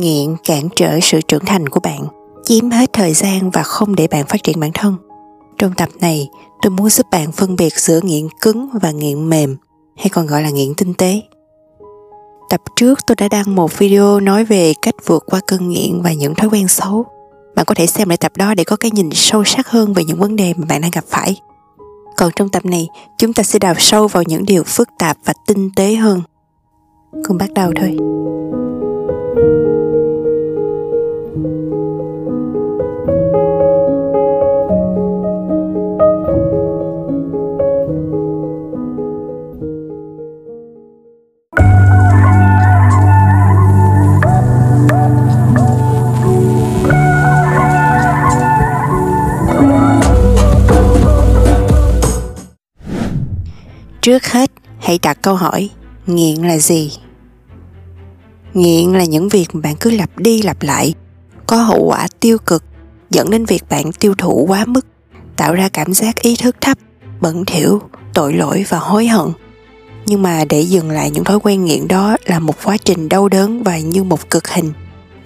nghiện, cản trở sự trưởng thành của bạn, chiếm hết thời gian và không để bạn phát triển bản thân. Trong tập này, tôi muốn giúp bạn phân biệt giữa nghiện cứng và nghiện mềm, hay còn gọi là nghiện tinh tế. Tập trước tôi đã đăng một video nói về cách vượt qua cơn nghiện và những thói quen xấu. Bạn có thể xem lại tập đó để có cái nhìn sâu sắc hơn về những vấn đề mà bạn đang gặp phải. Còn trong tập này, chúng ta sẽ đào sâu vào những điều phức tạp và tinh tế hơn. Cùng bắt đầu thôi. Trước hết, hãy đặt câu hỏi, nghiện là gì? Nghiện là những việc bạn cứ lặp đi lặp lại, có hậu quả tiêu cực, dẫn đến việc bạn tiêu thụ quá mức, tạo ra cảm giác ý thức thấp, bẩn thỉu, tội lỗi và hối hận. Nhưng mà để dừng lại những thói quen nghiện đó là một quá trình đau đớn và như một cực hình,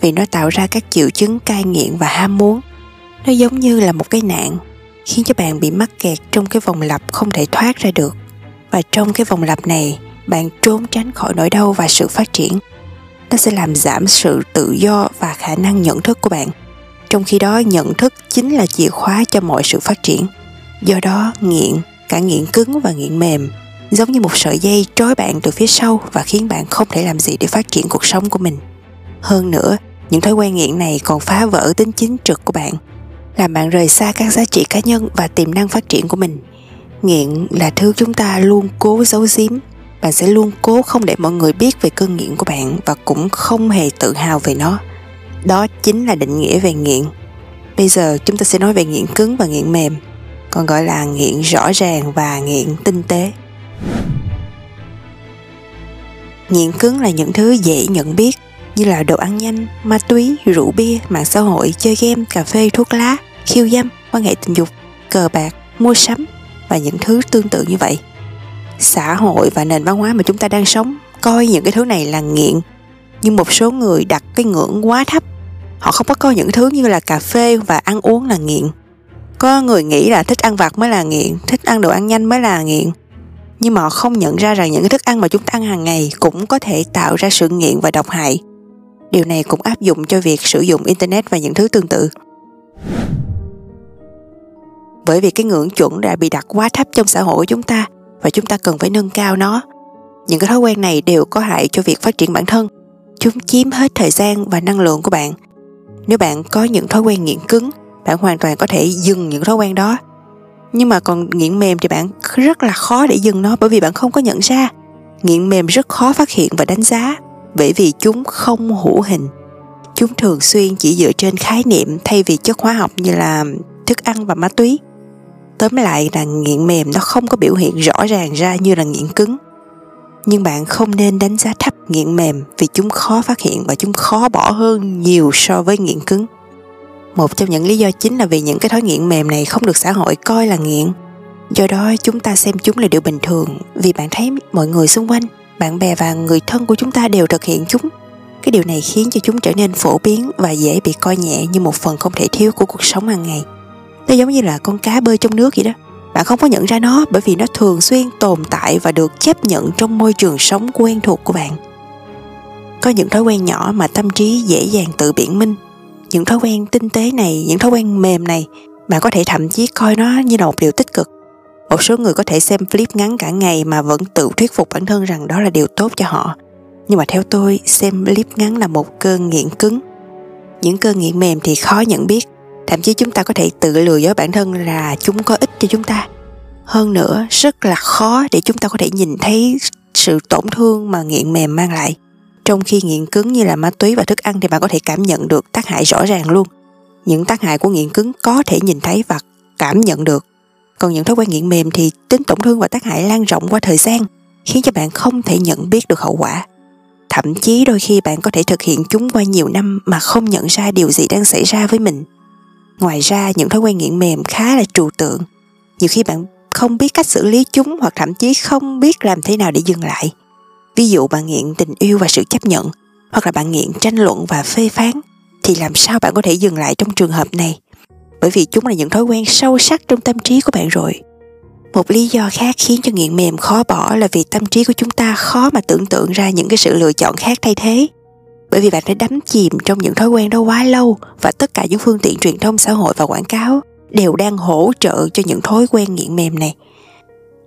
vì nó tạo ra các triệu chứng cai nghiện và ham muốn. Nó giống như là một cái nạn, khiến cho bạn bị mắc kẹt trong cái vòng lặp không thể thoát ra được và trong cái vòng lặp này, bạn trốn tránh khỏi nỗi đau và sự phát triển, nó sẽ làm giảm sự tự do và khả năng nhận thức của bạn. Trong khi đó, nhận thức chính là chìa khóa cho mọi sự phát triển. Do đó, nghiện, cả nghiện cứng và nghiện mềm, giống như một sợi dây trói bạn từ phía sau và khiến bạn không thể làm gì để phát triển cuộc sống của mình. Hơn nữa, những thói quen nghiện này còn phá vỡ tính chính trực của bạn, làm bạn rời xa các giá trị cá nhân và tiềm năng phát triển của mình nghiện là thứ chúng ta luôn cố giấu giếm. Bạn sẽ luôn cố không để mọi người biết về cơn nghiện của bạn và cũng không hề tự hào về nó. Đó chính là định nghĩa về nghiện. Bây giờ chúng ta sẽ nói về nghiện cứng và nghiện mềm, còn gọi là nghiện rõ ràng và nghiện tinh tế. Nghiện cứng là những thứ dễ nhận biết, như là đồ ăn nhanh, ma túy, rượu bia, mạng xã hội, chơi game, cà phê, thuốc lá, khiêu dâm, quan hệ tình dục, cờ bạc, mua sắm và những thứ tương tự như vậy. Xã hội và nền văn hóa mà chúng ta đang sống coi những cái thứ này là nghiện. Nhưng một số người đặt cái ngưỡng quá thấp. Họ không có coi những thứ như là cà phê và ăn uống là nghiện. Có người nghĩ là thích ăn vặt mới là nghiện, thích ăn đồ ăn nhanh mới là nghiện. Nhưng mà họ không nhận ra rằng những cái thức ăn mà chúng ta ăn hàng ngày cũng có thể tạo ra sự nghiện và độc hại. Điều này cũng áp dụng cho việc sử dụng internet và những thứ tương tự bởi vì cái ngưỡng chuẩn đã bị đặt quá thấp trong xã hội của chúng ta và chúng ta cần phải nâng cao nó. Những cái thói quen này đều có hại cho việc phát triển bản thân, chúng chiếm hết thời gian và năng lượng của bạn. Nếu bạn có những thói quen nghiện cứng, bạn hoàn toàn có thể dừng những thói quen đó. Nhưng mà còn nghiện mềm thì bạn rất là khó để dừng nó bởi vì bạn không có nhận ra. Nghiện mềm rất khó phát hiện và đánh giá, bởi vì chúng không hữu hình. Chúng thường xuyên chỉ dựa trên khái niệm thay vì chất hóa học như là thức ăn và ma túy tóm lại là nghiện mềm nó không có biểu hiện rõ ràng ra như là nghiện cứng. Nhưng bạn không nên đánh giá thấp nghiện mềm vì chúng khó phát hiện và chúng khó bỏ hơn nhiều so với nghiện cứng. Một trong những lý do chính là vì những cái thói nghiện mềm này không được xã hội coi là nghiện. Do đó, chúng ta xem chúng là điều bình thường vì bạn thấy mọi người xung quanh, bạn bè và người thân của chúng ta đều thực hiện chúng. Cái điều này khiến cho chúng trở nên phổ biến và dễ bị coi nhẹ như một phần không thể thiếu của cuộc sống hàng ngày nó giống như là con cá bơi trong nước vậy đó. Bạn không có nhận ra nó bởi vì nó thường xuyên tồn tại và được chấp nhận trong môi trường sống quen thuộc của bạn. Có những thói quen nhỏ mà tâm trí dễ dàng tự biện minh. Những thói quen tinh tế này, những thói quen mềm này, bạn có thể thậm chí coi nó như là một điều tích cực. Một số người có thể xem clip ngắn cả ngày mà vẫn tự thuyết phục bản thân rằng đó là điều tốt cho họ. Nhưng mà theo tôi, xem clip ngắn là một cơn nghiện cứng. Những cơn nghiện mềm thì khó nhận biết thậm chí chúng ta có thể tự lừa dối bản thân là chúng có ích cho chúng ta. Hơn nữa, rất là khó để chúng ta có thể nhìn thấy sự tổn thương mà nghiện mềm mang lại. Trong khi nghiện cứng như là ma túy và thức ăn thì bạn có thể cảm nhận được tác hại rõ ràng luôn. Những tác hại của nghiện cứng có thể nhìn thấy và cảm nhận được. Còn những thói quen nghiện mềm thì tính tổn thương và tác hại lan rộng qua thời gian, khiến cho bạn không thể nhận biết được hậu quả. Thậm chí đôi khi bạn có thể thực hiện chúng qua nhiều năm mà không nhận ra điều gì đang xảy ra với mình ngoài ra, những thói quen nghiện mềm khá là trừu tượng. Nhiều khi bạn không biết cách xử lý chúng hoặc thậm chí không biết làm thế nào để dừng lại. Ví dụ bạn nghiện tình yêu và sự chấp nhận, hoặc là bạn nghiện tranh luận và phê phán, thì làm sao bạn có thể dừng lại trong trường hợp này? Bởi vì chúng là những thói quen sâu sắc trong tâm trí của bạn rồi. Một lý do khác khiến cho nghiện mềm khó bỏ là vì tâm trí của chúng ta khó mà tưởng tượng ra những cái sự lựa chọn khác thay thế bởi vì bạn đã đắm chìm trong những thói quen đó quá lâu và tất cả những phương tiện truyền thông xã hội và quảng cáo đều đang hỗ trợ cho những thói quen nghiện mềm này.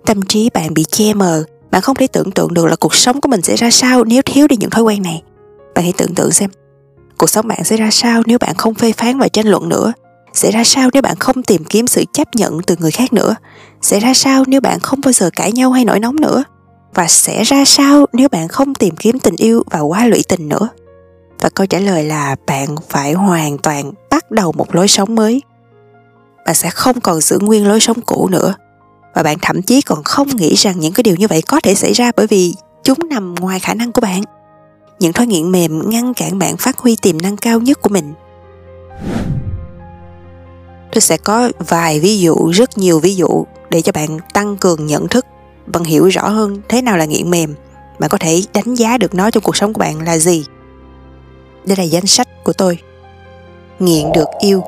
Tâm trí bạn bị che mờ, bạn không thể tưởng tượng được là cuộc sống của mình sẽ ra sao nếu thiếu đi những thói quen này. Bạn hãy tưởng tượng xem, cuộc sống bạn sẽ ra sao nếu bạn không phê phán và tranh luận nữa? Sẽ ra sao nếu bạn không tìm kiếm sự chấp nhận từ người khác nữa? Sẽ ra sao nếu bạn không bao giờ cãi nhau hay nổi nóng nữa? Và sẽ ra sao nếu bạn không tìm kiếm tình yêu và quá lụy tình nữa? Và câu trả lời là bạn phải hoàn toàn bắt đầu một lối sống mới. Bạn sẽ không còn giữ nguyên lối sống cũ nữa. Và bạn thậm chí còn không nghĩ rằng những cái điều như vậy có thể xảy ra bởi vì chúng nằm ngoài khả năng của bạn. Những thói nghiện mềm ngăn cản bạn phát huy tiềm năng cao nhất của mình. Tôi sẽ có vài ví dụ, rất nhiều ví dụ để cho bạn tăng cường nhận thức. Bạn hiểu rõ hơn thế nào là nghiện mềm. Bạn có thể đánh giá được nó trong cuộc sống của bạn là gì đây là danh sách của tôi. Nghiện được yêu.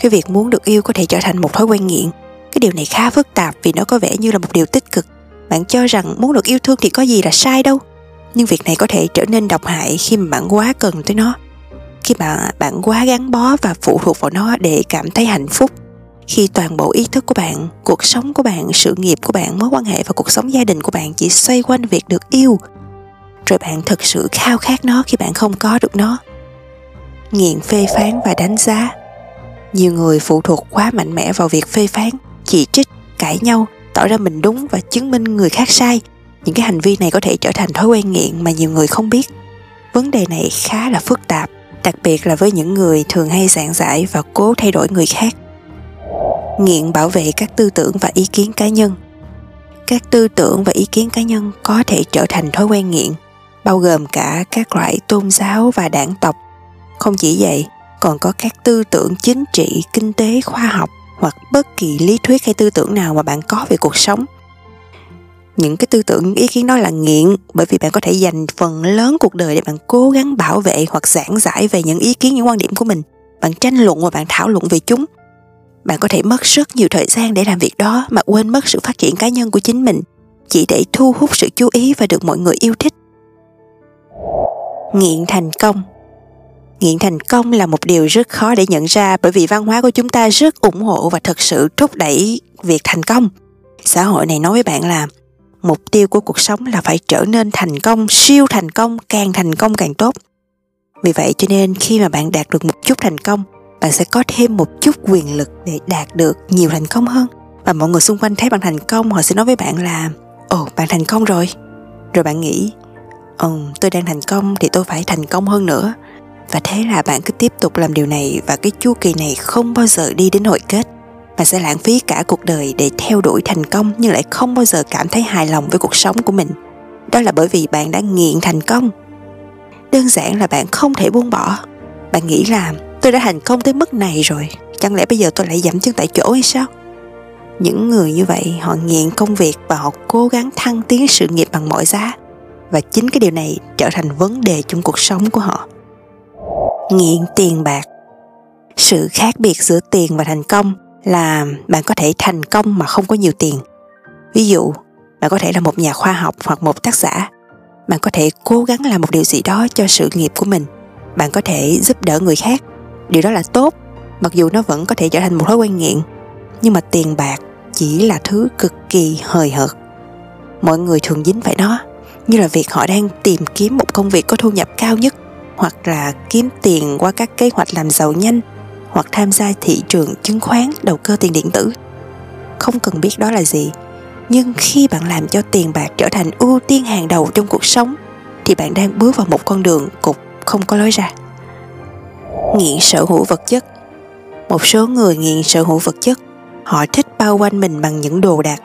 Cái việc muốn được yêu có thể trở thành một thói quen nghiện. Cái điều này khá phức tạp vì nó có vẻ như là một điều tích cực. Bạn cho rằng muốn được yêu thương thì có gì là sai đâu. Nhưng việc này có thể trở nên độc hại khi mà bạn quá cần tới nó. Khi mà bạn quá gắn bó và phụ thuộc vào nó để cảm thấy hạnh phúc. Khi toàn bộ ý thức của bạn, cuộc sống của bạn, sự nghiệp của bạn, mối quan hệ và cuộc sống gia đình của bạn chỉ xoay quanh việc được yêu rồi bạn thực sự khao khát nó khi bạn không có được nó. Nghiện phê phán và đánh giá. Nhiều người phụ thuộc quá mạnh mẽ vào việc phê phán, chỉ trích, cãi nhau, tỏ ra mình đúng và chứng minh người khác sai. Những cái hành vi này có thể trở thành thói quen nghiện mà nhiều người không biết. Vấn đề này khá là phức tạp, đặc biệt là với những người thường hay giảng giải và cố thay đổi người khác. Nghiện bảo vệ các tư tưởng và ý kiến cá nhân. Các tư tưởng và ý kiến cá nhân có thể trở thành thói quen nghiện bao gồm cả các loại tôn giáo và đảng tộc. Không chỉ vậy, còn có các tư tưởng chính trị, kinh tế, khoa học hoặc bất kỳ lý thuyết hay tư tưởng nào mà bạn có về cuộc sống. Những cái tư tưởng ý kiến đó là nghiện bởi vì bạn có thể dành phần lớn cuộc đời để bạn cố gắng bảo vệ hoặc giảng giải về những ý kiến, những quan điểm của mình. Bạn tranh luận và bạn thảo luận về chúng. Bạn có thể mất rất nhiều thời gian để làm việc đó mà quên mất sự phát triển cá nhân của chính mình, chỉ để thu hút sự chú ý và được mọi người yêu thích nghiện thành công. Nghiện thành công là một điều rất khó để nhận ra bởi vì văn hóa của chúng ta rất ủng hộ và thực sự thúc đẩy việc thành công. Xã hội này nói với bạn là mục tiêu của cuộc sống là phải trở nên thành công, siêu thành công, càng thành công càng tốt. Vì vậy cho nên khi mà bạn đạt được một chút thành công, bạn sẽ có thêm một chút quyền lực để đạt được nhiều thành công hơn. Và mọi người xung quanh thấy bạn thành công, họ sẽ nói với bạn là, ồ, bạn thành công rồi. Rồi bạn nghĩ ừ tôi đang thành công thì tôi phải thành công hơn nữa. Và thế là bạn cứ tiếp tục làm điều này và cái chu kỳ này không bao giờ đi đến hồi kết. Bạn sẽ lãng phí cả cuộc đời để theo đuổi thành công nhưng lại không bao giờ cảm thấy hài lòng với cuộc sống của mình. Đó là bởi vì bạn đã nghiện thành công. Đơn giản là bạn không thể buông bỏ. Bạn nghĩ là, tôi đã thành công tới mức này rồi, chẳng lẽ bây giờ tôi lại giảm chân tại chỗ hay sao? Những người như vậy, họ nghiện công việc và họ cố gắng thăng tiến sự nghiệp bằng mọi giá và chính cái điều này trở thành vấn đề trong cuộc sống của họ. Nghiện tiền bạc. Sự khác biệt giữa tiền và thành công là bạn có thể thành công mà không có nhiều tiền. Ví dụ, bạn có thể là một nhà khoa học hoặc một tác giả. Bạn có thể cố gắng làm một điều gì đó cho sự nghiệp của mình. Bạn có thể giúp đỡ người khác. Điều đó là tốt, mặc dù nó vẫn có thể trở thành một thói quen nghiện. Nhưng mà tiền bạc chỉ là thứ cực kỳ hời hợt. Mọi người thường dính phải nó như là việc họ đang tìm kiếm một công việc có thu nhập cao nhất, hoặc là kiếm tiền qua các kế hoạch làm giàu nhanh, hoặc tham gia thị trường chứng khoán, đầu cơ tiền điện tử. Không cần biết đó là gì, nhưng khi bạn làm cho tiền bạc trở thành ưu tiên hàng đầu trong cuộc sống, thì bạn đang bước vào một con đường cục không có lối ra. Nghiện sở hữu vật chất. Một số người nghiện sở hữu vật chất, họ thích bao quanh mình bằng những đồ đạc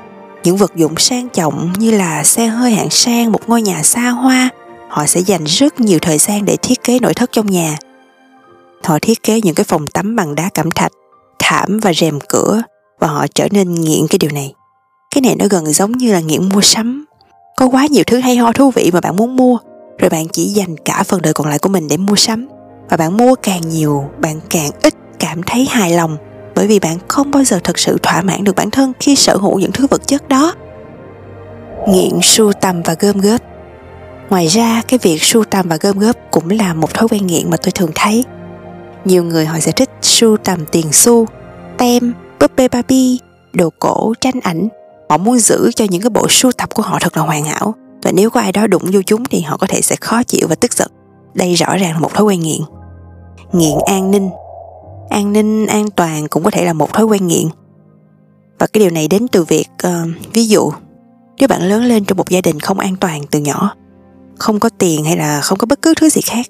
những vật dụng sang trọng như là xe hơi hạng sang, một ngôi nhà xa hoa, họ sẽ dành rất nhiều thời gian để thiết kế nội thất trong nhà. Họ thiết kế những cái phòng tắm bằng đá cẩm thạch, thảm và rèm cửa và họ trở nên nghiện cái điều này. Cái này nó gần giống như là nghiện mua sắm. Có quá nhiều thứ hay ho thú vị mà bạn muốn mua, rồi bạn chỉ dành cả phần đời còn lại của mình để mua sắm. Và bạn mua càng nhiều, bạn càng ít cảm thấy hài lòng bởi vì bạn không bao giờ thực sự thỏa mãn được bản thân khi sở hữu những thứ vật chất đó. Nghiện sưu tầm và gom góp. Ngoài ra, cái việc sưu tầm và gom góp cũng là một thói quen nghiện mà tôi thường thấy. Nhiều người họ sẽ thích sưu tầm tiền xu, tem búp bê Barbie, đồ cổ, tranh ảnh. Họ muốn giữ cho những cái bộ sưu tập của họ thật là hoàn hảo. Và nếu có ai đó đụng vô chúng thì họ có thể sẽ khó chịu và tức giận. Đây rõ ràng là một thói quen nghiện. Nghiện an ninh an ninh an toàn cũng có thể là một thói quen nghiện. Và cái điều này đến từ việc uh, ví dụ nếu bạn lớn lên trong một gia đình không an toàn từ nhỏ không có tiền hay là không có bất cứ thứ gì khác.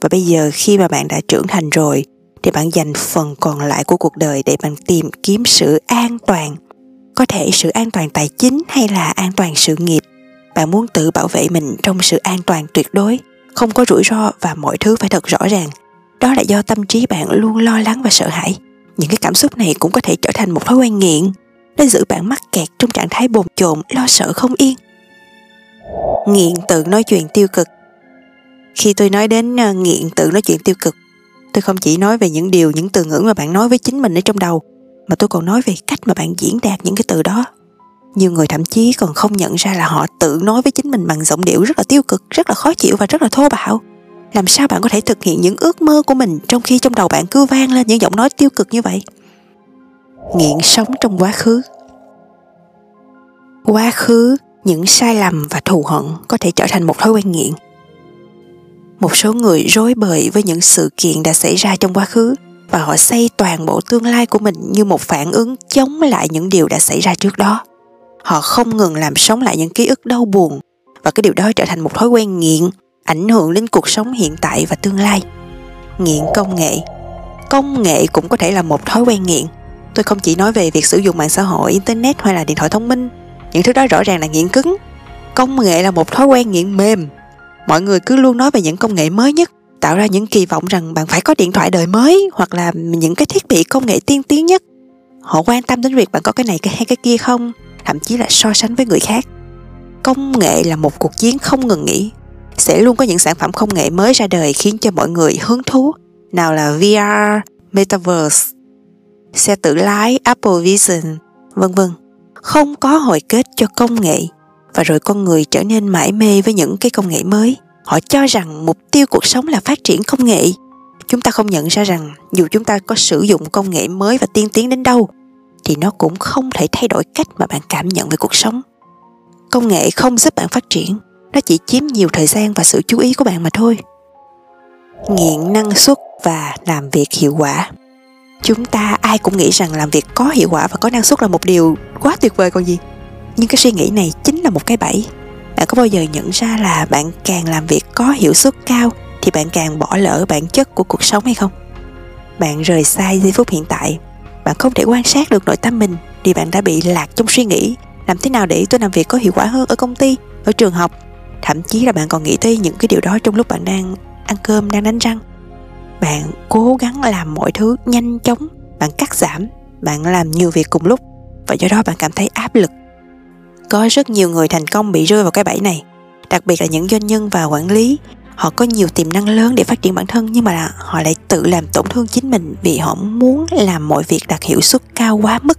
Và bây giờ khi mà bạn đã trưởng thành rồi thì bạn dành phần còn lại của cuộc đời để bạn tìm kiếm sự an toàn. Có thể sự an toàn tài chính hay là an toàn sự nghiệp. Bạn muốn tự bảo vệ mình trong sự an toàn tuyệt đối không có rủi ro và mọi thứ phải thật rõ ràng đó là do tâm trí bạn luôn lo lắng và sợ hãi. Những cái cảm xúc này cũng có thể trở thành một thói quen nghiện nó giữ bạn mắc kẹt trong trạng thái bồn chồn, lo sợ không yên. Nghiện tự nói chuyện tiêu cực. Khi tôi nói đến à, nghiện tự nói chuyện tiêu cực, tôi không chỉ nói về những điều, những từ ngữ mà bạn nói với chính mình ở trong đầu, mà tôi còn nói về cách mà bạn diễn đạt những cái từ đó. Nhiều người thậm chí còn không nhận ra là họ tự nói với chính mình bằng giọng điệu rất là tiêu cực, rất là khó chịu và rất là thô bạo làm sao bạn có thể thực hiện những ước mơ của mình trong khi trong đầu bạn cứ vang lên những giọng nói tiêu cực như vậy? Nghiện sống trong quá khứ. Quá khứ, những sai lầm và thù hận có thể trở thành một thói quen nghiện. Một số người rối bời với những sự kiện đã xảy ra trong quá khứ và họ xây toàn bộ tương lai của mình như một phản ứng chống lại những điều đã xảy ra trước đó. Họ không ngừng làm sống lại những ký ức đau buồn và cái điều đó trở thành một thói quen nghiện ảnh hưởng đến cuộc sống hiện tại và tương lai. Nghiện công nghệ. Công nghệ cũng có thể là một thói quen nghiện. Tôi không chỉ nói về việc sử dụng mạng xã hội, internet hay là điện thoại thông minh. Những thứ đó rõ ràng là nghiện cứng. Công nghệ là một thói quen nghiện mềm. Mọi người cứ luôn nói về những công nghệ mới nhất, tạo ra những kỳ vọng rằng bạn phải có điện thoại đời mới hoặc là những cái thiết bị công nghệ tiên tiến nhất. Họ quan tâm đến việc bạn có cái này hay cái kia không, thậm chí là so sánh với người khác. Công nghệ là một cuộc chiến không ngừng nghỉ sẽ luôn có những sản phẩm công nghệ mới ra đời khiến cho mọi người hứng thú nào là VR, Metaverse, xe tự lái, Apple Vision, vân vân. Không có hồi kết cho công nghệ và rồi con người trở nên mãi mê với những cái công nghệ mới. Họ cho rằng mục tiêu cuộc sống là phát triển công nghệ. Chúng ta không nhận ra rằng dù chúng ta có sử dụng công nghệ mới và tiên tiến đến đâu thì nó cũng không thể thay đổi cách mà bạn cảm nhận về cuộc sống. Công nghệ không giúp bạn phát triển nó chỉ chiếm nhiều thời gian và sự chú ý của bạn mà thôi. Nghiện năng suất và làm việc hiệu quả. Chúng ta ai cũng nghĩ rằng làm việc có hiệu quả và có năng suất là một điều quá tuyệt vời còn gì. Nhưng cái suy nghĩ này chính là một cái bẫy. Bạn có bao giờ nhận ra là bạn càng làm việc có hiệu suất cao thì bạn càng bỏ lỡ bản chất của cuộc sống hay không? Bạn rời xa giây phút hiện tại. Bạn không thể quan sát được nội tâm mình vì bạn đã bị lạc trong suy nghĩ. Làm thế nào để tôi làm việc có hiệu quả hơn ở công ty, ở trường học thậm chí là bạn còn nghĩ tới những cái điều đó trong lúc bạn đang ăn cơm, đang đánh răng. Bạn cố gắng làm mọi thứ nhanh chóng, bạn cắt giảm, bạn làm nhiều việc cùng lúc, và do đó bạn cảm thấy áp lực. Có rất nhiều người thành công bị rơi vào cái bẫy này, đặc biệt là những doanh nhân và quản lý. Họ có nhiều tiềm năng lớn để phát triển bản thân, nhưng mà họ lại tự làm tổn thương chính mình vì họ muốn làm mọi việc đạt hiệu suất cao quá mức.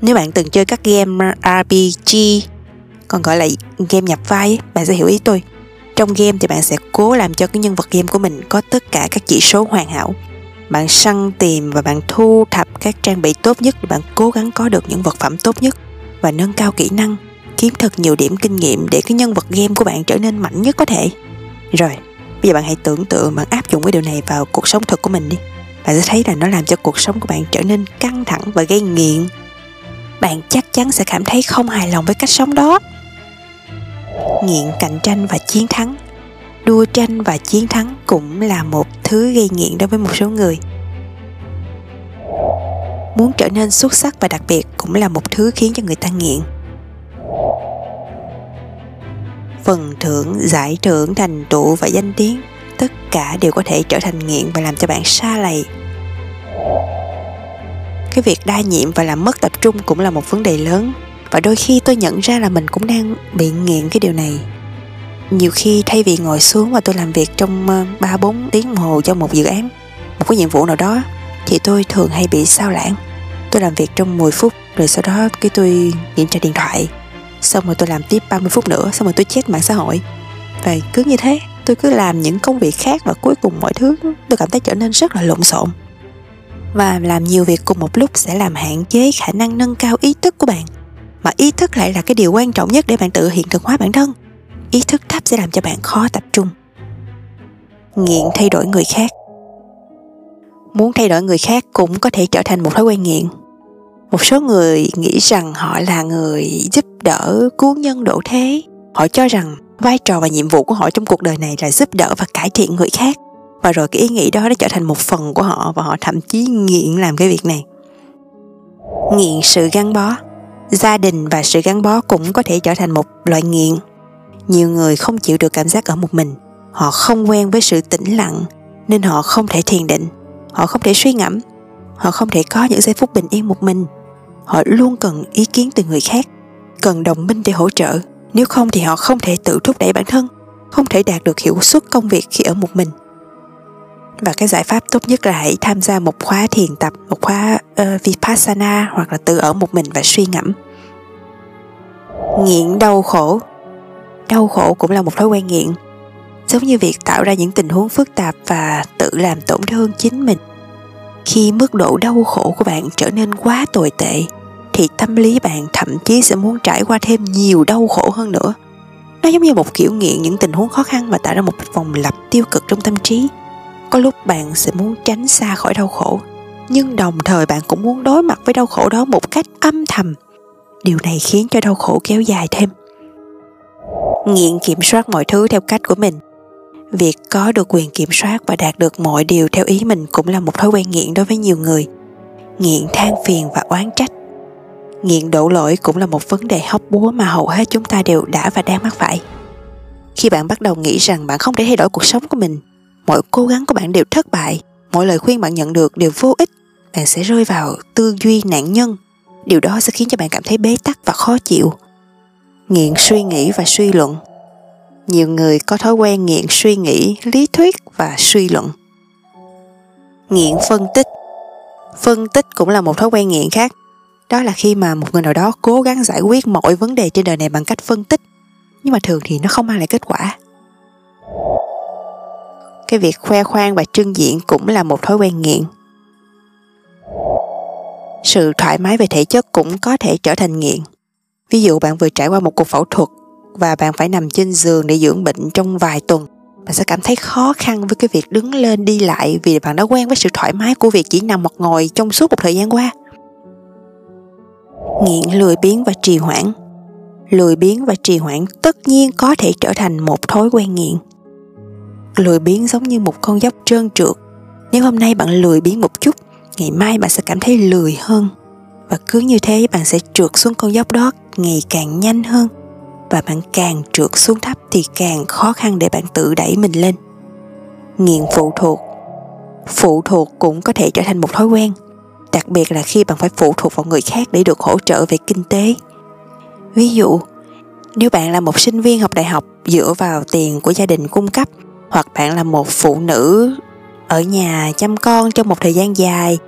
Nếu bạn từng chơi các game RPG còn gọi là game nhập vai bạn sẽ hiểu ý tôi. Trong game thì bạn sẽ cố làm cho cái nhân vật game của mình có tất cả các chỉ số hoàn hảo. Bạn săn, tìm và bạn thu thập các trang bị tốt nhất để bạn cố gắng có được những vật phẩm tốt nhất và nâng cao kỹ năng, kiếm thật nhiều điểm kinh nghiệm để cái nhân vật game của bạn trở nên mạnh nhất có thể. Rồi, bây giờ bạn hãy tưởng tượng bạn áp dụng cái điều này vào cuộc sống thực của mình đi. Bạn sẽ thấy là nó làm cho cuộc sống của bạn trở nên căng thẳng và gây nghiện. Bạn chắc chắn sẽ cảm thấy không hài lòng với cách sống đó nghiện cạnh tranh và chiến thắng. Đua tranh và chiến thắng cũng là một thứ gây nghiện đối với một số người. Muốn trở nên xuất sắc và đặc biệt cũng là một thứ khiến cho người ta nghiện. Phần thưởng, giải thưởng, thành tựu và danh tiếng, tất cả đều có thể trở thành nghiện và làm cho bạn xa lầy. Cái việc đa nhiệm và làm mất tập trung cũng là một vấn đề lớn và đôi khi tôi nhận ra là mình cũng đang bị nghiện cái điều này. Nhiều khi thay vì ngồi xuống và tôi làm việc trong ờ, 3-4 tiếng đồng hồ cho một dự án, một cái nhiệm vụ nào đó, thì tôi thường hay bị sao lãng. Tôi làm việc trong 10 phút, rồi sau đó cái tôi kiểm tra điện thoại. Xong rồi tôi làm tiếp 30 phút nữa, xong rồi tôi check mạng xã hội. Và cứ như thế, tôi cứ làm những công việc khác và cuối cùng mọi thứ tôi cảm thấy trở nên rất là lộn xộn. Và làm nhiều việc cùng một lúc sẽ làm hạn chế khả năng nâng cao ý thức của bạn mà ý thức lại là cái điều quan trọng nhất để bạn tự hiện thực hóa bản thân. Ý thức thấp sẽ làm cho bạn khó tập trung. Nghiện thay đổi người khác. Muốn thay đổi người khác cũng có thể trở thành một thói quen nghiện. Một số người nghĩ rằng họ là người giúp đỡ, cứu nhân độ thế. Họ cho rằng vai trò và nhiệm vụ của họ trong cuộc đời này là giúp đỡ và cải thiện người khác. Và rồi cái ý nghĩ đó nó trở thành một phần của họ và họ thậm chí nghiện làm cái việc này. Nghiện sự gắn bó gia đình và sự gắn bó cũng có thể trở thành một loại nghiện. Nhiều người không chịu được cảm giác ở một mình. Họ không quen với sự tĩnh lặng, nên họ không thể thiền định. Họ không thể suy ngẫm. Họ không thể có những giây phút bình yên một mình. Họ luôn cần ý kiến từ người khác, cần đồng minh để hỗ trợ. Nếu không thì họ không thể tự thúc đẩy bản thân, không thể đạt được hiệu suất công việc khi ở một mình và cái giải pháp tốt nhất là hãy tham gia một khóa thiền tập một khóa uh, vipassana hoặc là tự ở một mình và suy ngẫm. Nghiện đau khổ. Đau khổ cũng là một thói quen nghiện. Giống như việc tạo ra những tình huống phức tạp và tự làm tổn thương chính mình. Khi mức độ đau khổ của bạn trở nên quá tồi tệ thì tâm lý bạn thậm chí sẽ muốn trải qua thêm nhiều đau khổ hơn nữa. Nó giống như một kiểu nghiện những tình huống khó khăn và tạo ra một vòng lặp tiêu cực trong tâm trí có lúc bạn sẽ muốn tránh xa khỏi đau khổ, nhưng đồng thời bạn cũng muốn đối mặt với đau khổ đó một cách âm thầm. Điều này khiến cho đau khổ kéo dài thêm. Nghiện kiểm soát mọi thứ theo cách của mình. Việc có được quyền kiểm soát và đạt được mọi điều theo ý mình cũng là một thói quen nghiện đối với nhiều người. Nghiện than phiền và oán trách. Nghiện đổ lỗi cũng là một vấn đề hóc búa mà hầu hết chúng ta đều đã và đang mắc phải. Khi bạn bắt đầu nghĩ rằng bạn không thể thay đổi cuộc sống của mình mọi cố gắng của bạn đều thất bại. Mọi lời khuyên bạn nhận được đều vô ích. Bạn sẽ rơi vào tư duy nạn nhân. Điều đó sẽ khiến cho bạn cảm thấy bế tắc và khó chịu. Nghiện suy nghĩ và suy luận. Nhiều người có thói quen nghiện suy nghĩ, lý thuyết và suy luận. Nghiện phân tích. Phân tích cũng là một thói quen nghiện khác. Đó là khi mà một người nào đó cố gắng giải quyết mọi vấn đề trên đời này bằng cách phân tích. Nhưng mà thường thì nó không mang lại kết quả cái việc khoe khoang và trưng diện cũng là một thói quen nghiện. Sự thoải mái về thể chất cũng có thể trở thành nghiện. Ví dụ bạn vừa trải qua một cuộc phẫu thuật và bạn phải nằm trên giường để dưỡng bệnh trong vài tuần, bạn sẽ cảm thấy khó khăn với cái việc đứng lên đi lại vì bạn đã quen với sự thoải mái của việc chỉ nằm hoặc ngồi trong suốt một thời gian qua. Nghiện lười biếng và trì hoãn. Lười biếng và trì hoãn tất nhiên có thể trở thành một thói quen nghiện lười biếng giống như một con dốc trơn trượt. Nếu hôm nay bạn lười biếng một chút, ngày mai bạn sẽ cảm thấy lười hơn. Và cứ như thế, bạn sẽ trượt xuống con dốc đó ngày càng nhanh hơn. Và bạn càng trượt xuống thấp thì càng khó khăn để bạn tự đẩy mình lên. Nghiện phụ thuộc. Phụ thuộc cũng có thể trở thành một thói quen, đặc biệt là khi bạn phải phụ thuộc vào người khác để được hỗ trợ về kinh tế. Ví dụ, nếu bạn là một sinh viên học đại học dựa vào tiền của gia đình cung cấp hoặc bạn là một phụ nữ ở nhà chăm con trong một thời gian dài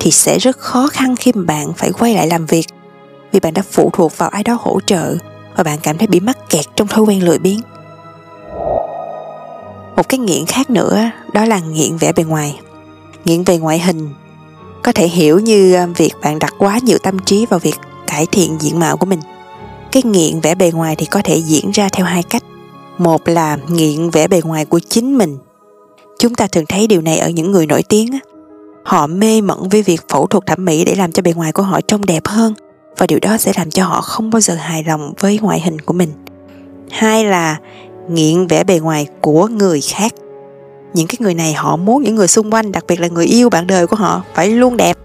thì sẽ rất khó khăn khi mà bạn phải quay lại làm việc vì bạn đã phụ thuộc vào ai đó hỗ trợ và bạn cảm thấy bị mắc kẹt trong thói quen lười biếng. Một cái nghiện khác nữa, đó là nghiện vẻ bề ngoài. Nghiện về ngoại hình, có thể hiểu như à, việc bạn đặt quá nhiều tâm trí vào việc cải thiện diện mạo của mình. Cái nghiện vẻ bề ngoài thì có thể diễn ra theo hai cách một là nghiện vẻ bề ngoài của chính mình. Chúng ta thường thấy điều này ở những người nổi tiếng họ mê mẩn với việc phẫu thuật thẩm mỹ để làm cho bề ngoài của họ trông đẹp hơn, và điều đó sẽ làm cho họ không bao giờ hài lòng với ngoại hình của mình. Hai là nghiện vẻ bề ngoài của người khác. Những cái người này họ muốn những người xung quanh, đặc biệt là người yêu bạn đời của họ, phải luôn đẹp.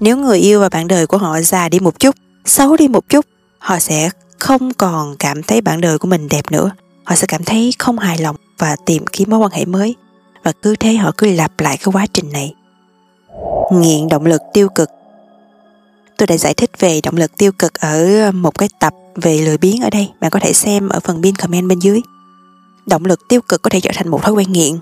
Nếu người yêu và bạn đời của họ già đi một chút, xấu đi một chút, họ sẽ không còn cảm thấy bạn đời của mình đẹp nữa họ sẽ cảm thấy không hài lòng và tìm kiếm mối quan hệ mới. Và cứ thế họ cứ lặp lại cái quá trình này. Nghiện động lực tiêu cực. Tôi đã giải thích về động lực tiêu cực ở một cái tập về lười biếng ở đây. Bạn có thể xem ở phần pin comment bên dưới. Động lực tiêu cực có thể trở thành một thói quen nghiện.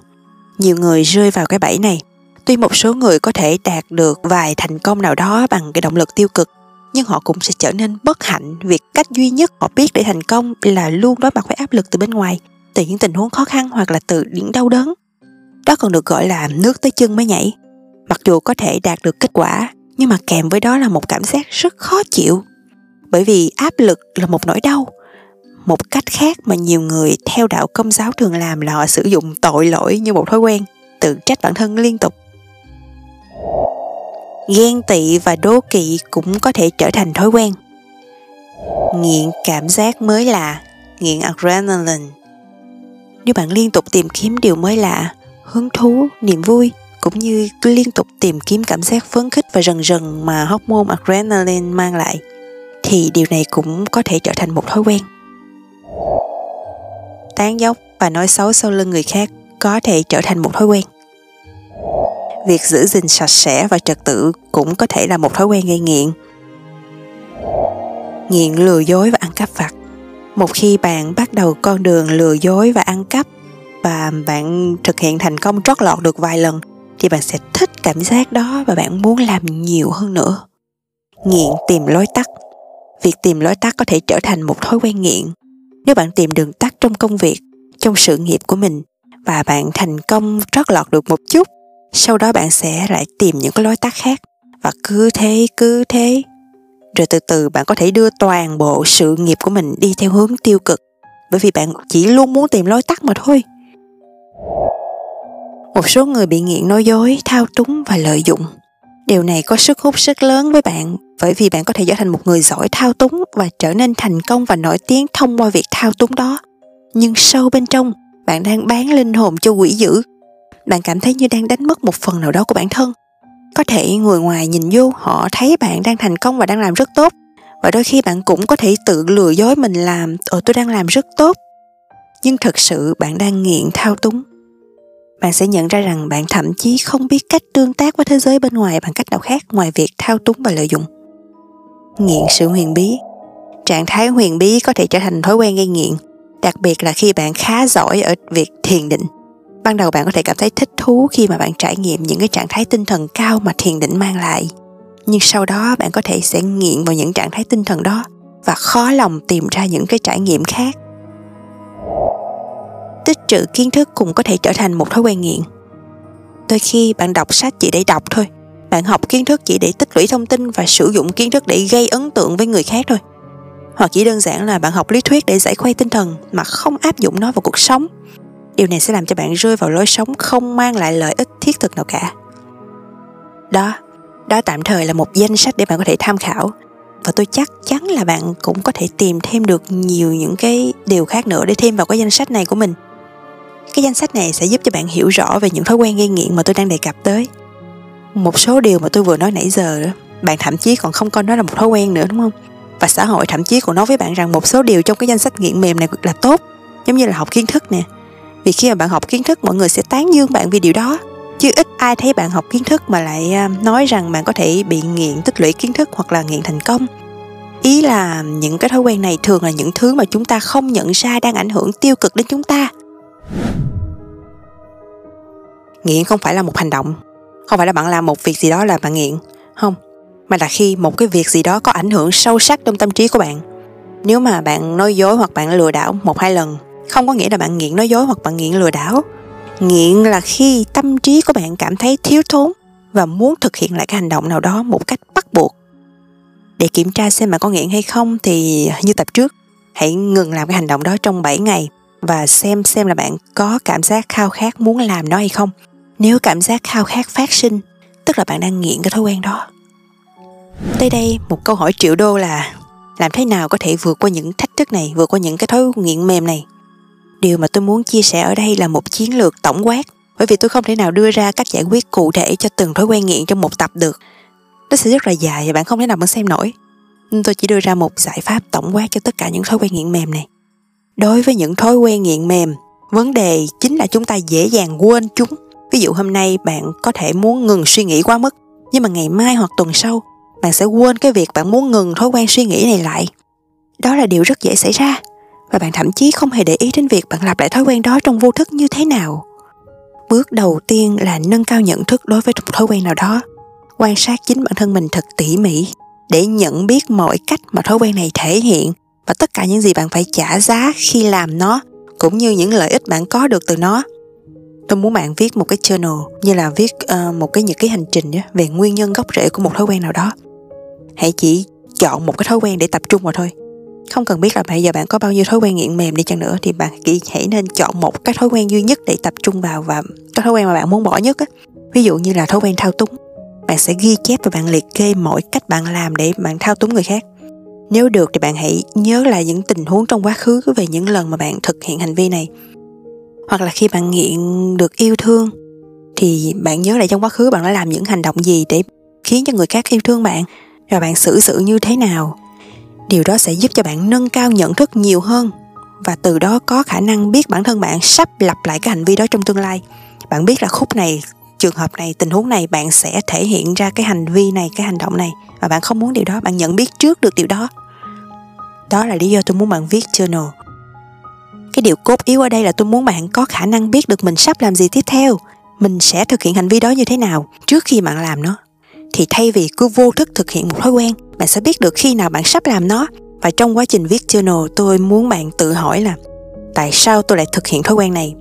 Nhiều người rơi vào cái bẫy này. Tuy một số người có thể đạt được vài thành công nào đó bằng cái động lực tiêu cực nhưng họ cũng sẽ trở nên bất hạnh việc cách duy nhất họ biết để thành công là luôn đối mặt với áp lực từ bên ngoài, từ những tình huống khó khăn hoặc là từ những đau đớn. Đó còn được gọi là nước tới chân mới nhảy. Mặc dù có thể đạt được kết quả, nhưng mà kèm với đó là một cảm giác rất khó chịu. Bởi vì áp lực là một nỗi đau, một cách khác mà nhiều người theo đạo công giáo thường làm là họ sử dụng tội lỗi như một thói quen, tự trách bản thân liên tục ghen tị và đố kỵ cũng có thể trở thành thói quen. Nghiện cảm giác mới lạ, nghiện adrenaline. Nếu bạn liên tục tìm kiếm điều mới lạ, hứng thú, niềm vui, cũng như liên tục tìm kiếm cảm giác phấn khích và rần rần mà hormone adrenaline mang lại, thì điều này cũng có thể trở thành một thói quen. Tán dốc và nói xấu sau lưng người khác có thể trở thành một thói quen việc giữ gìn sạch sẽ và trật tự cũng có thể là một thói quen gây nghiện. Nghiện lừa dối và ăn cắp vặt. Một khi bạn bắt đầu con đường lừa dối và ăn cắp và bạn thực hiện thành công trót lọt được vài lần, thì bạn sẽ thích cảm giác đó và bạn muốn làm nhiều hơn nữa. Nghiện tìm lối tắt. Việc tìm lối tắt có thể trở thành một thói quen nghiện. Nếu bạn tìm đường tắt trong công việc, trong sự nghiệp của mình và bạn thành công trót lọt được một chút sau đó bạn sẽ lại tìm những cái lối tắt khác. Và cứ thế cứ thế. Rồi từ từ bạn có thể đưa toàn bộ sự nghiệp của mình đi theo hướng tiêu cực. Bởi vì bạn chỉ luôn muốn tìm lối tắt mà thôi. Một số người bị nghiện nói dối, thao túng và lợi dụng. Điều này có sức hút rất lớn với bạn, bởi vì bạn có thể trở thành một người giỏi thao túng và trở nên thành công và nổi tiếng thông qua việc thao túng đó. Nhưng sâu bên trong, bạn đang bán linh hồn cho quỷ dữ bạn cảm thấy như đang đánh mất một phần nào đó của bản thân. Có thể người ngoài nhìn vô, họ thấy bạn đang thành công và đang làm rất tốt. Và đôi khi bạn cũng có thể tự lừa dối mình làm ờ tôi đang làm rất tốt. Nhưng thực sự bạn đang nghiện thao túng. Bạn sẽ nhận ra rằng bạn thậm chí không biết cách tương tác với thế giới bên ngoài bằng cách nào khác ngoài việc thao túng và lợi dụng. Nghiện sự huyền bí. Trạng thái huyền bí có thể trở thành thói quen gây nghiện, đặc biệt là khi bạn khá giỏi ở việc thiền định ban đầu bạn có thể cảm thấy thích thú khi mà bạn trải nghiệm những cái trạng thái tinh thần cao mà thiền định mang lại. Nhưng sau đó bạn có thể sẽ nghiện vào những trạng thái tinh thần đó và khó lòng tìm ra những cái trải nghiệm khác. Tích trữ kiến thức cũng có thể trở thành một thói quen nghiện. Đôi khi bạn đọc sách chỉ để đọc thôi. Bạn học kiến thức chỉ để tích lũy thông tin và sử dụng kiến thức để gây ấn tượng với người khác thôi. Hoặc chỉ đơn giản là bạn học lý thuyết để giải khuây tinh thần mà không áp dụng nó vào cuộc sống điều này sẽ làm cho bạn rơi vào lối sống không mang lại lợi ích thiết thực nào cả. Đó đó tạm thời là một danh sách để bạn có thể tham khảo. Và tôi chắc chắn là bạn cũng có thể tìm thêm được nhiều những cái điều khác nữa để thêm vào cái danh sách này của mình. Cái danh sách này sẽ giúp cho bạn hiểu rõ về những thói quen gây nghiện mà tôi đang đề cập tới. Một số điều mà tôi vừa nói nãy giờ đó bạn thậm chí còn không coi nó là một thói quen nữa, đúng không? Và xã hội thậm chí còn nói với bạn rằng một số điều trong cái danh sách nghiện mềm này là tốt, giống như là học kiến thức nè vì khi mà bạn học kiến thức, mọi người sẽ tán dương bạn vì điều đó. Chứ ít ai thấy bạn học kiến thức mà lại à, nói rằng bạn có thể bị nghiện, tích lũy kiến thức hoặc là nghiện thành công. Ý là những cái thói quen này thường là những thứ mà chúng ta không nhận ra đang ảnh hưởng tiêu cực đến chúng ta. Nghiện không phải là một hành động. Không phải là bạn làm một việc gì đó là bạn nghiện. Không. Mà là khi một cái việc gì đó có ảnh hưởng sâu sắc trong tâm trí của bạn. Nếu mà bạn nói dối hoặc bạn lừa đảo một hai lần không có nghĩa là bạn nghiện nói dối hoặc bạn nghiện lừa đảo. Nghiện là khi tâm trí của bạn cảm thấy thiếu thốn và muốn thực hiện lại cái hành động nào đó một cách bắt buộc. Để kiểm tra xem bạn có nghiện hay không thì như tập trước, hãy ngừng làm cái hành động đó trong 7 ngày và xem xem là bạn có cảm giác khao khát muốn làm nó hay không. Nếu cảm giác khao khát phát sinh, tức là bạn đang nghiện cái thói quen đó. Tới đây, một câu hỏi triệu đô là, làm thế nào có thể vượt qua những thách thức này, vượt qua những cái thói nghiện mềm này? Điều mà tôi muốn chia sẻ ở đây là một chiến lược tổng quát. Bởi vì tôi không thể nào đưa ra cách giải quyết cụ thể cho từng thói quen nghiện trong một tập được. Nó sẽ rất là dài và bạn không thể nào mà xem nổi. Nên tôi chỉ đưa ra một giải pháp tổng quát cho tất cả những thói quen nghiện mềm này. Đối với những thói quen nghiện mềm, vấn đề chính là chúng ta dễ dàng quên chúng. Ví dụ hôm nay bạn có thể muốn ngừng suy nghĩ quá mức, nhưng mà ngày mai hoặc tuần sau, bạn sẽ quên cái việc bạn muốn ngừng thói quen suy nghĩ này lại. Đó là điều rất dễ xảy ra và bạn thậm chí không hề để ý đến việc bạn lặp lại thói quen đó trong vô thức như thế nào. Bước đầu tiên là nâng cao nhận thức đối với một thói quen nào đó quan sát chính bản thân mình thật tỉ mỉ để nhận biết mọi cách mà thói quen này thể hiện và tất cả những gì bạn phải trả giá khi làm nó cũng như những lợi ích bạn có được từ nó. Tôi muốn bạn viết một cái journal như là viết uh, một cái nhật ký hành trình về nguyên nhân gốc rễ của một thói quen nào đó. Hãy chỉ chọn một cái thói quen để tập trung vào thôi không cần biết là bây giờ bạn có bao nhiêu thói quen nghiện mềm đi chăng nữa thì bạn chỉ hãy nên chọn một cái thói quen duy nhất để tập trung vào và cái thói quen mà bạn muốn bỏ nhất á. Ví dụ như là thói quen thao túng. Bạn sẽ ghi chép và bạn liệt kê mọi cách bạn làm để bạn thao túng người khác. Nếu được thì bạn hãy nhớ lại những tình huống trong quá khứ về những lần mà bạn thực hiện hành vi này. Hoặc là khi bạn nghiện được yêu thương, thì bạn nhớ lại trong quá khứ bạn đã làm những hành động gì để khiến cho người khác yêu thương bạn? Và bạn xử sự như thế nào? Điều đó sẽ giúp cho bạn nâng cao nhận thức nhiều hơn và từ đó có khả năng biết bản thân bạn sắp lặp lại cái hành vi đó trong tương lai. Bạn biết là khúc này, trường hợp này, tình huống này, bạn sẽ thể hiện ra cái hành vi này, cái hành động này và bạn không muốn điều đó, bạn nhận biết trước được điều đó. Đó là lý do tôi muốn bạn viết journal. Cái điều cốt yếu ở đây là tôi muốn bạn có khả năng biết được mình sắp làm gì tiếp theo, mình sẽ thực hiện hành vi đó như thế nào trước khi bạn làm nó thì thay vì cứ vô thức thực hiện một thói quen, bạn sẽ biết được khi nào bạn sắp làm nó. Và trong quá trình viết journal, tôi muốn bạn tự hỏi là, tại sao tôi lại thực hiện thói quen này?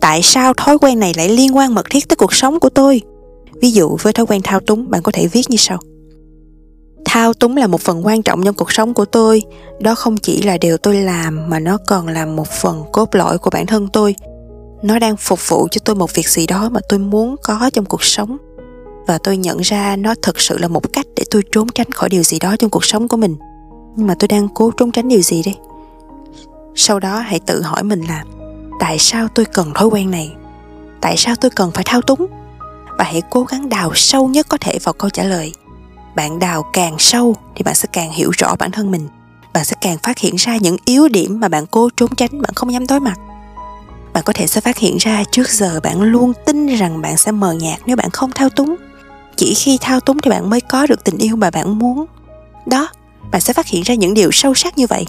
Tại sao thói quen này lại liên quan mật thiết tới cuộc sống của tôi? Ví dụ với thói quen thao túng, bạn có thể viết như sau. Thao túng là một phần quan trọng trong cuộc sống của tôi. Đó không chỉ là điều tôi làm, mà nó còn là một phần cốt lõi của bản thân tôi. Nó đang phục vụ cho tôi một việc gì đó mà tôi muốn có trong cuộc sống và tôi nhận ra nó thực sự là một cách để tôi trốn tránh khỏi điều gì đó trong cuộc sống của mình. Nhưng mà tôi đang cố trốn tránh điều gì đây? Sau đó hãy tự hỏi mình là, tại sao tôi cần thói quen này? Tại sao tôi cần phải thao túng? Và hãy cố gắng đào sâu nhất có thể vào câu trả lời. Bạn đào càng sâu thì bạn sẽ càng hiểu rõ bản thân mình. Bạn sẽ càng phát hiện ra những yếu điểm mà bạn cố trốn tránh, bạn không dám đối mặt. Bạn có thể sẽ phát hiện ra trước giờ bạn luôn tin rằng bạn sẽ mờ nhạt nếu bạn không thao túng chỉ khi thao túng thì bạn mới có được tình yêu mà bạn muốn. Đó, bạn sẽ phát hiện ra những điều sâu sắc như vậy.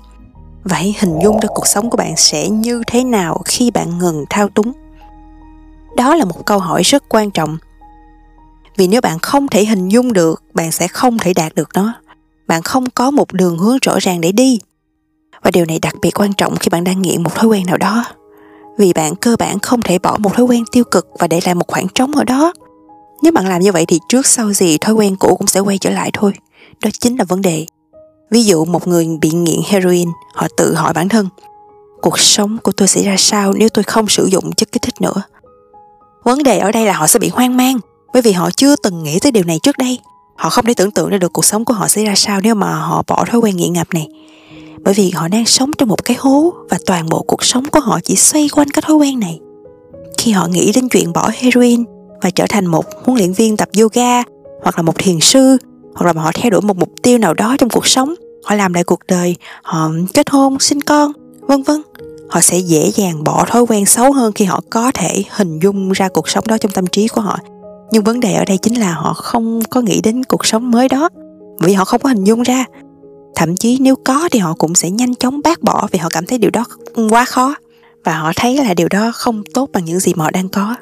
Vậy hình dung ra cuộc sống của bạn sẽ như thế nào khi bạn ngừng thao túng? Đó là một câu hỏi rất quan trọng. Vì nếu bạn không thể hình dung được, bạn sẽ không thể đạt được nó. Bạn không có một đường hướng rõ ràng để đi. Và điều này đặc biệt quan trọng khi bạn đang nghiện một thói quen nào đó. Vì bạn cơ bản không thể bỏ một thói quen tiêu cực và để lại một khoảng trống ở đó nếu bạn làm như vậy thì trước sau gì thói quen cũ cũng sẽ quay trở lại thôi. Đó chính là vấn đề. Ví dụ một người bị nghiện heroin, họ tự hỏi bản thân, cuộc sống của tôi sẽ ra sao nếu tôi không sử dụng chất kích thích nữa? Vấn đề ở đây là họ sẽ bị hoang mang, bởi vì họ chưa từng nghĩ tới điều này trước đây. Họ không thể tưởng tượng ra được cuộc sống của họ sẽ ra sao nếu mà họ bỏ thói quen nghiện ngập này. Bởi vì họ đang sống trong một cái hố và toàn bộ cuộc sống của họ chỉ xoay quanh cái thói quen này. Khi họ nghĩ đến chuyện bỏ heroin và trở thành một huấn luyện viên tập yoga, hoặc là một thiền sư, hoặc là họ theo đuổi một mục tiêu nào đó trong cuộc sống. Họ làm lại cuộc đời, họ kết hôn, sinh con, vân vân. Họ sẽ dễ dàng bỏ thói quen xấu hơn khi họ có thể hình dung ra cuộc sống đó trong tâm trí của họ. Nhưng vấn đề ở đây chính là họ không có nghĩ đến cuộc sống mới đó, vì họ không có hình dung ra. Thậm chí nếu có thì họ cũng sẽ nhanh chóng bác bỏ vì họ cảm thấy điều đó quá khó. Và họ thấy là điều đó không tốt bằng những gì mà họ đang có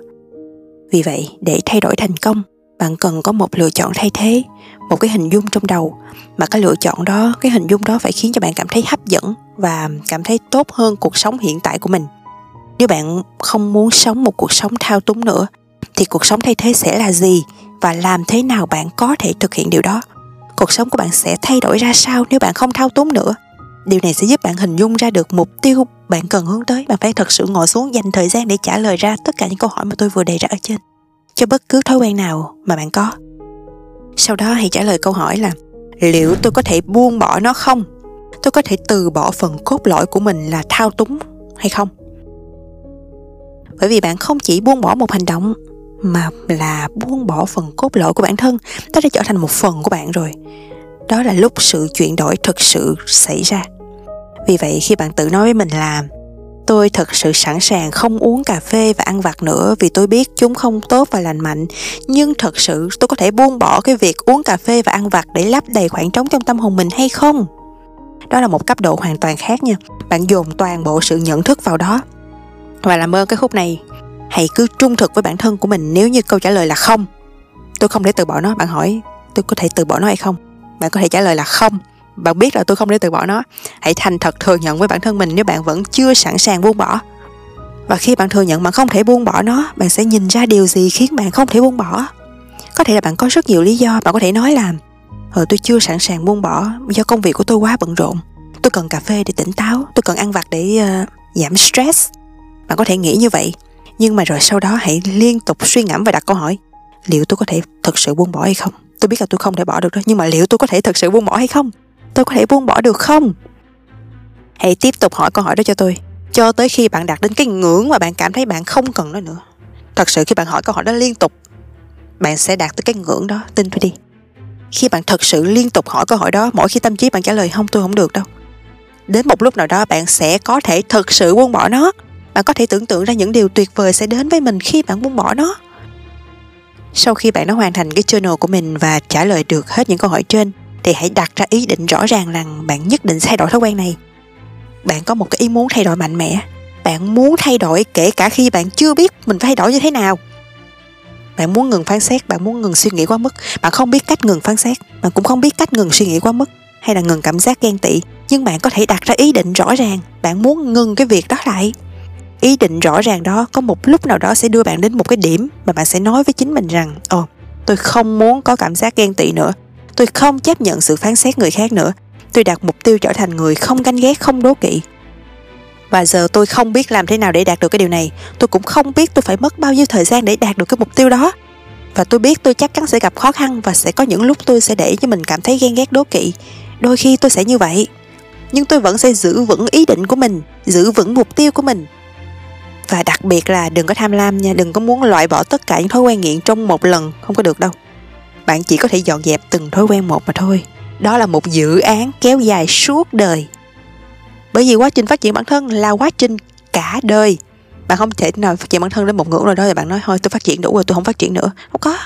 vì vậy, để thay đổi thành công, bạn cần có một lựa chọn thay thế, một cái hình dung trong đầu. Mà cái lựa chọn đó, cái hình dung đó phải khiến cho bạn cảm thấy hấp dẫn và cảm thấy tốt hơn cuộc sống hiện tại của mình. Nếu bạn không muốn sống một cuộc sống thao túng nữa, thì cuộc sống thay thế sẽ là gì và làm thế nào bạn có thể thực hiện điều đó? Cuộc sống của bạn sẽ thay đổi ra sao nếu bạn không thao túng nữa? Điều này sẽ giúp bạn hình dung ra được mục tiêu bạn cần hướng tới. Bạn phải thật sự ngồi xuống dành thời gian để trả lời ra tất cả những câu hỏi mà tôi vừa đề ra ở trên. Cho bất cứ thói quen nào mà bạn có. Sau đó hãy trả lời câu hỏi là, liệu tôi có thể buông bỏ nó không? Tôi có thể từ bỏ phần cốt lõi của mình là thao túng hay không? Bởi vì bạn không chỉ buông bỏ một hành động mà là buông bỏ phần cốt lõi của bản thân, nó đã trở thành một phần của bạn rồi. Đó là lúc sự chuyển đổi thực sự xảy ra vì vậy khi bạn tự nói với mình là, tôi thật sự sẵn sàng không uống cà phê và ăn vặt nữa vì tôi biết chúng không tốt và lành mạnh, nhưng thật sự tôi có thể buông bỏ cái việc uống cà phê và ăn vặt để lấp đầy khoảng trống trong tâm hồn mình hay không? Đó là một cấp độ hoàn toàn khác nha. Bạn dồn toàn bộ sự nhận thức vào đó. Và làm ơn cái khúc này. Hãy cứ trung thực với bản thân của mình nếu như câu trả lời là không. Tôi không thể từ bỏ nó. Bạn hỏi, tôi có thể từ bỏ nó hay không? Bạn có thể trả lời là không bạn biết là tôi không để từ bỏ nó. Hãy thành thật thừa nhận với bản thân mình nếu bạn vẫn chưa sẵn sàng buông bỏ. Và khi bạn thừa nhận bạn không thể buông bỏ nó bạn sẽ nhìn ra điều gì khiến bạn không thể buông bỏ? Có thể là bạn có rất nhiều lý do bạn có thể nói là ờ tôi chưa sẵn sàng buông bỏ do công việc của tôi quá bận rộn. Tôi cần cà phê để tỉnh táo. Tôi cần ăn vặt để uh, giảm stress. Bạn có thể nghĩ như vậy. Nhưng mà rồi sau đó hãy liên tục suy ngẫm và đặt câu hỏi liệu tôi có thể thực sự buông bỏ hay không? Tôi biết là tôi không thể bỏ được đó nhưng mà liệu tôi có thể thực sự buông bỏ hay không? Tôi có thể buông bỏ được không? Hãy tiếp tục hỏi câu hỏi đó cho tôi, cho tới khi bạn đạt đến cái ngưỡng mà bạn cảm thấy bạn không cần nó nữa. Thật sự khi bạn hỏi câu hỏi đó liên tục, bạn sẽ đạt tới cái ngưỡng đó. Tin tôi đi. Khi bạn thật sự liên tục hỏi câu hỏi đó, mỗi khi tâm trí bạn trả lời, không, tôi không được đâu. Đến một lúc nào đó, bạn sẽ có thể thực sự buông bỏ nó. Bạn có thể tưởng tượng ra những điều tuyệt vời sẽ đến với mình khi bạn buông bỏ nó. Sau khi bạn đã hoàn thành cái journal của mình và trả lời được hết những câu hỏi trên thì hãy đặt ra ý định rõ ràng rằng bạn nhất định sẽ thay đổi thói quen này. Bạn có một cái ý muốn thay đổi mạnh mẽ. Bạn muốn thay đổi kể cả khi bạn chưa biết mình phải thay đổi như thế nào. Bạn muốn ngừng phán xét bạn muốn ngừng suy nghĩ quá mức. Bạn không biết cách ngừng phán xét bạn cũng không biết cách ngừng suy nghĩ quá mức hay là ngừng cảm giác ghen tị. Nhưng bạn có thể đặt ra ý định rõ ràng bạn muốn ngừng cái việc đó lại. Ý định rõ ràng đó có một lúc nào đó sẽ đưa bạn đến một cái điểm mà bạn sẽ nói với chính mình rằng ồ oh, tôi không muốn có cảm giác ghen tị nữa tôi không chấp nhận sự phán xét người khác nữa. Tôi đặt mục tiêu trở thành người không ganh ghét, không đố kỵ. Và giờ tôi không biết làm thế nào để đạt được cái điều này. Tôi cũng không biết tôi phải mất bao nhiêu thời gian để đạt được cái mục tiêu đó. Và tôi biết tôi chắc chắn sẽ gặp khó khăn và sẽ có những lúc tôi sẽ để cho mình cảm thấy ghen ghét, đố kỵ. Đôi khi tôi sẽ như vậy. Nhưng tôi vẫn sẽ giữ vững ý định của mình, giữ vững mục tiêu của mình. Và đặc biệt là đừng có tham lam nha, đừng có muốn loại bỏ tất cả những thói quen nghiện trong một lần, không có được đâu bạn chỉ có thể dọn dẹp từng thói quen một mà thôi. Đó là một dự án kéo dài suốt đời. Bởi vì quá trình phát triển bản thân là quá trình cả đời. Bạn không thể nào phát triển bản thân đến một ngưỡng rồi đó thì bạn nói, thôi, tôi phát triển đủ rồi, tôi không phát triển nữa. Không có.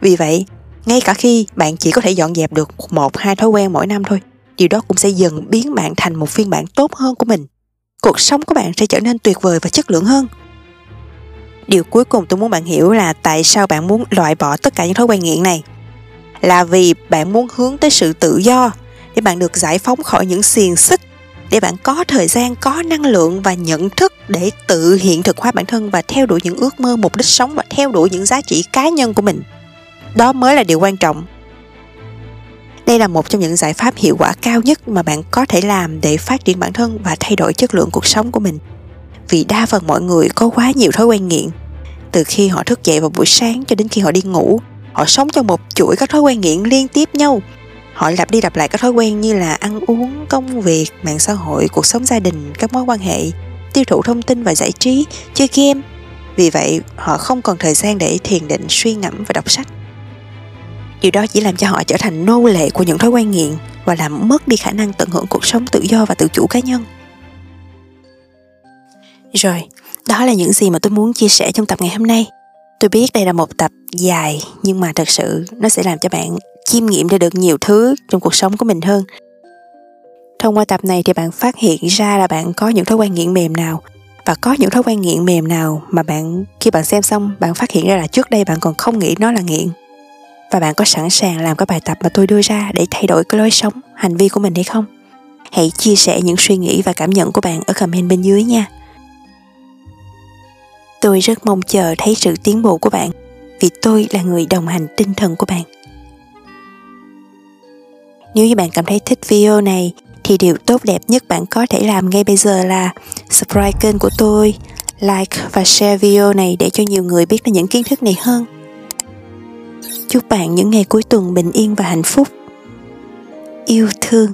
Vì vậy, ngay cả khi bạn chỉ có thể dọn dẹp được một, hai thói quen mỗi năm thôi, điều đó cũng sẽ dần biến bạn thành một phiên bản tốt hơn của mình. Cuộc sống của bạn sẽ trở nên tuyệt vời và chất lượng hơn điều cuối cùng tôi muốn bạn hiểu là tại sao bạn muốn loại bỏ tất cả những thói quen nghiện này. Là vì bạn muốn hướng tới sự tự do để bạn được giải phóng khỏi những xiềng xích, để bạn có thời gian, có năng lượng và nhận thức để tự hiện thực hóa bản thân và theo đuổi những ước mơ, mục đích sống và theo đuổi những giá trị cá nhân của mình. Đó mới là điều quan trọng. Đây là một trong những giải pháp hiệu quả cao nhất mà bạn có thể làm để phát triển bản thân và thay đổi chất lượng cuộc sống của mình vì đa phần mọi người có quá nhiều thói quen nghiện. Từ khi họ thức dậy vào buổi sáng cho đến khi họ đi ngủ, họ sống trong một chuỗi các thói quen nghiện liên tiếp nhau. Họ lặp đi lặp lại các thói quen như là ăn uống, công việc, mạng xã hội, cuộc sống gia đình, các mối quan hệ, tiêu thụ thông tin và giải trí, chơi game. Vì vậy, họ không còn thời gian để thiền định, suy ngẫm và đọc sách. Điều đó chỉ làm cho họ trở thành nô lệ của những thói quen nghiện và làm mất đi khả năng tận hưởng cuộc sống tự do và tự chủ cá nhân rồi, đó là những gì mà tôi muốn chia sẻ trong tập ngày hôm nay. Tôi biết đây là một tập dài, nhưng mà thật sự nó sẽ làm cho bạn chiêm nghiệm ra được nhiều thứ trong cuộc sống của mình hơn. Thông qua tập này thì bạn phát hiện ra là bạn có những thói quen nghiện mềm nào, và có những thói quen nghiện mềm nào mà bạn, khi bạn xem xong, bạn phát hiện ra là trước đây bạn còn không nghĩ nó là nghiện. Và bạn có sẵn sàng làm cái bài tập mà tôi đưa ra để thay đổi cái lối sống, hành vi của mình hay không? Hãy chia sẻ những suy nghĩ và cảm nhận của bạn ở comment bên dưới nha tôi rất mong chờ thấy sự tiến bộ của bạn vì tôi là người đồng hành tinh thần của bạn nếu như bạn cảm thấy thích video này thì điều tốt đẹp nhất bạn có thể làm ngay bây giờ là subscribe kênh của tôi, like và share video này để cho nhiều người biết được những kiến thức này hơn. Chúc bạn những ngày cuối tuần bình yên và hạnh phúc. Yêu thương